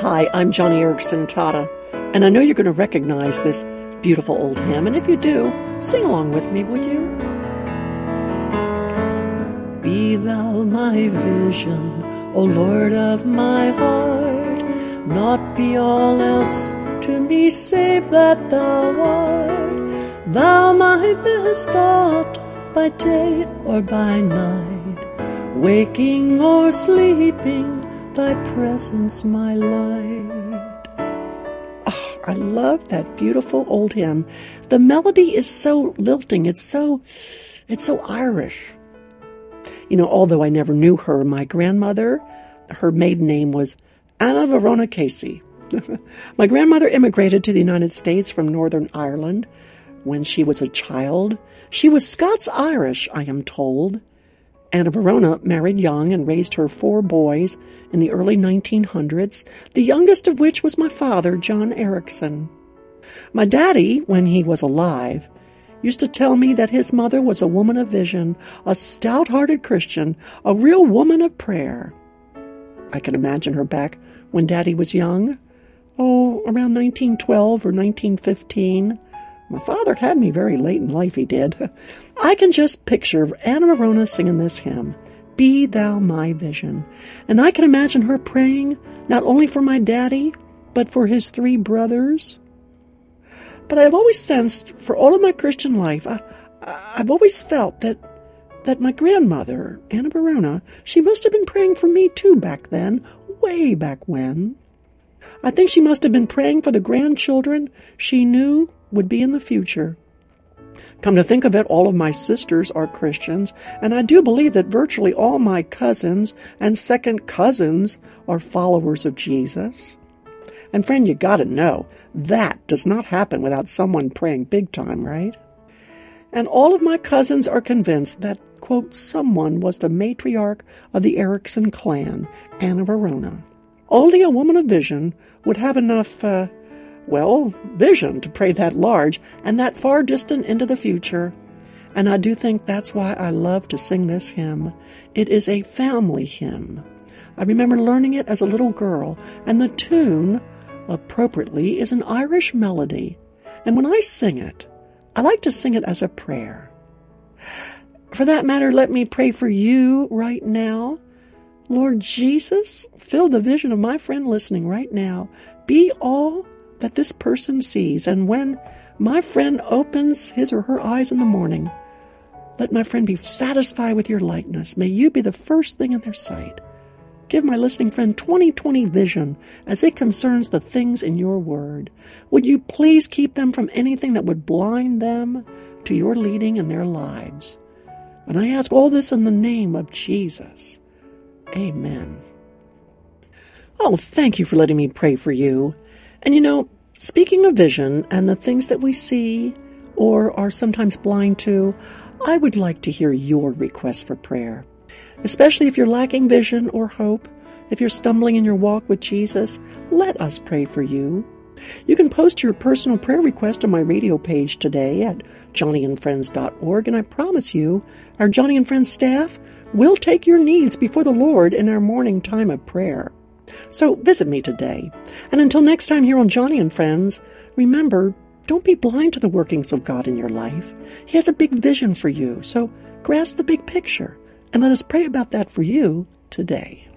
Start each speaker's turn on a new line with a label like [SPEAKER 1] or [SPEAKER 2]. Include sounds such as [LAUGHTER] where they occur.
[SPEAKER 1] Hi, I'm Joni Eareckson Tada, and I know you're going to recognize this beautiful old hymn, and if you do, sing along with me, would you? Be thou my vision, O Lord of my heart, not be all else to me save that thou art. Thou my best thought by day or by night, waking or sleeping thy presence my light. Oh, I love that beautiful old hymn. The melody is so lilting. It's so, it's so Irish. You know, although I never knew her, my grandmother, her maiden name was Anna Verona Casey. [LAUGHS] my grandmother immigrated to the United States from Northern Ireland when she was a child. She was Scots Irish, I am told, Anna Verona married young and raised her four boys in the early 1900s, the youngest of which was my father, John Eareckson. My daddy, when he was alive, used to tell me that his mother was a woman of vision, a stout hearted Christian, a real woman of prayer. I can imagine her back when daddy was young, oh, around 1912 or 1915. My father had me very late in life, he did. I can just picture Anna Verona singing this hymn, Be Thou My Vision. And I can imagine her praying not only for my daddy, but for his three brothers. But I've always sensed, for all of my Christian life, I, have always felt that that my grandmother, Anna Verona, she must have been praying for me too back then, way back when. I think she must have been praying for the grandchildren she knew would be in the future. Come to think of it, all of my sisters are Christians, and I do believe that virtually all my cousins and second cousins are followers of Jesus. And friend, you gotta know, that does not happen without someone praying big time, right? And all of my cousins are convinced that, quote, someone was the matriarch of the Eareckson clan, Anna Verona. Only a woman of vision would have enough, uh, well, vision to pray that large and that far distant into the future. And I do think that's why I love to sing this hymn. It is a family hymn. I remember learning it as a little girl, and the tune, appropriately, is an Irish melody. And when I sing it, I like to sing it as a prayer. For that matter, let me pray for you right now. Lord Jesus, fill the vision of my friend listening right now. Be all that this person sees. And when my friend opens his or her eyes in the morning, let my friend be satisfied with your likeness. May you be the first thing in their sight. Give my listening friend 2020 vision as it concerns the things in your word. Would you please keep them from anything that would blind them to your leading in their lives? And I ask all this in the name of Jesus. Amen. Oh, thank you for letting me pray for you. And you know, speaking of vision and the things that we see or are sometimes blind to, I would like to hear your request for prayer. Especially if you're lacking vision or hope, if you're stumbling in your walk with Jesus, let us pray for you. You can post your personal prayer request on my radio page today at joniandfriends.org, and I promise you, our Joni and Friends staff will take your needs before the Lord in our morning time of prayer. So visit me today. And until next time here on Joni and Friends, remember, don't be blind to the workings of God in your life. He has a big vision for you, so grasp the big picture. And let us pray about that for you today.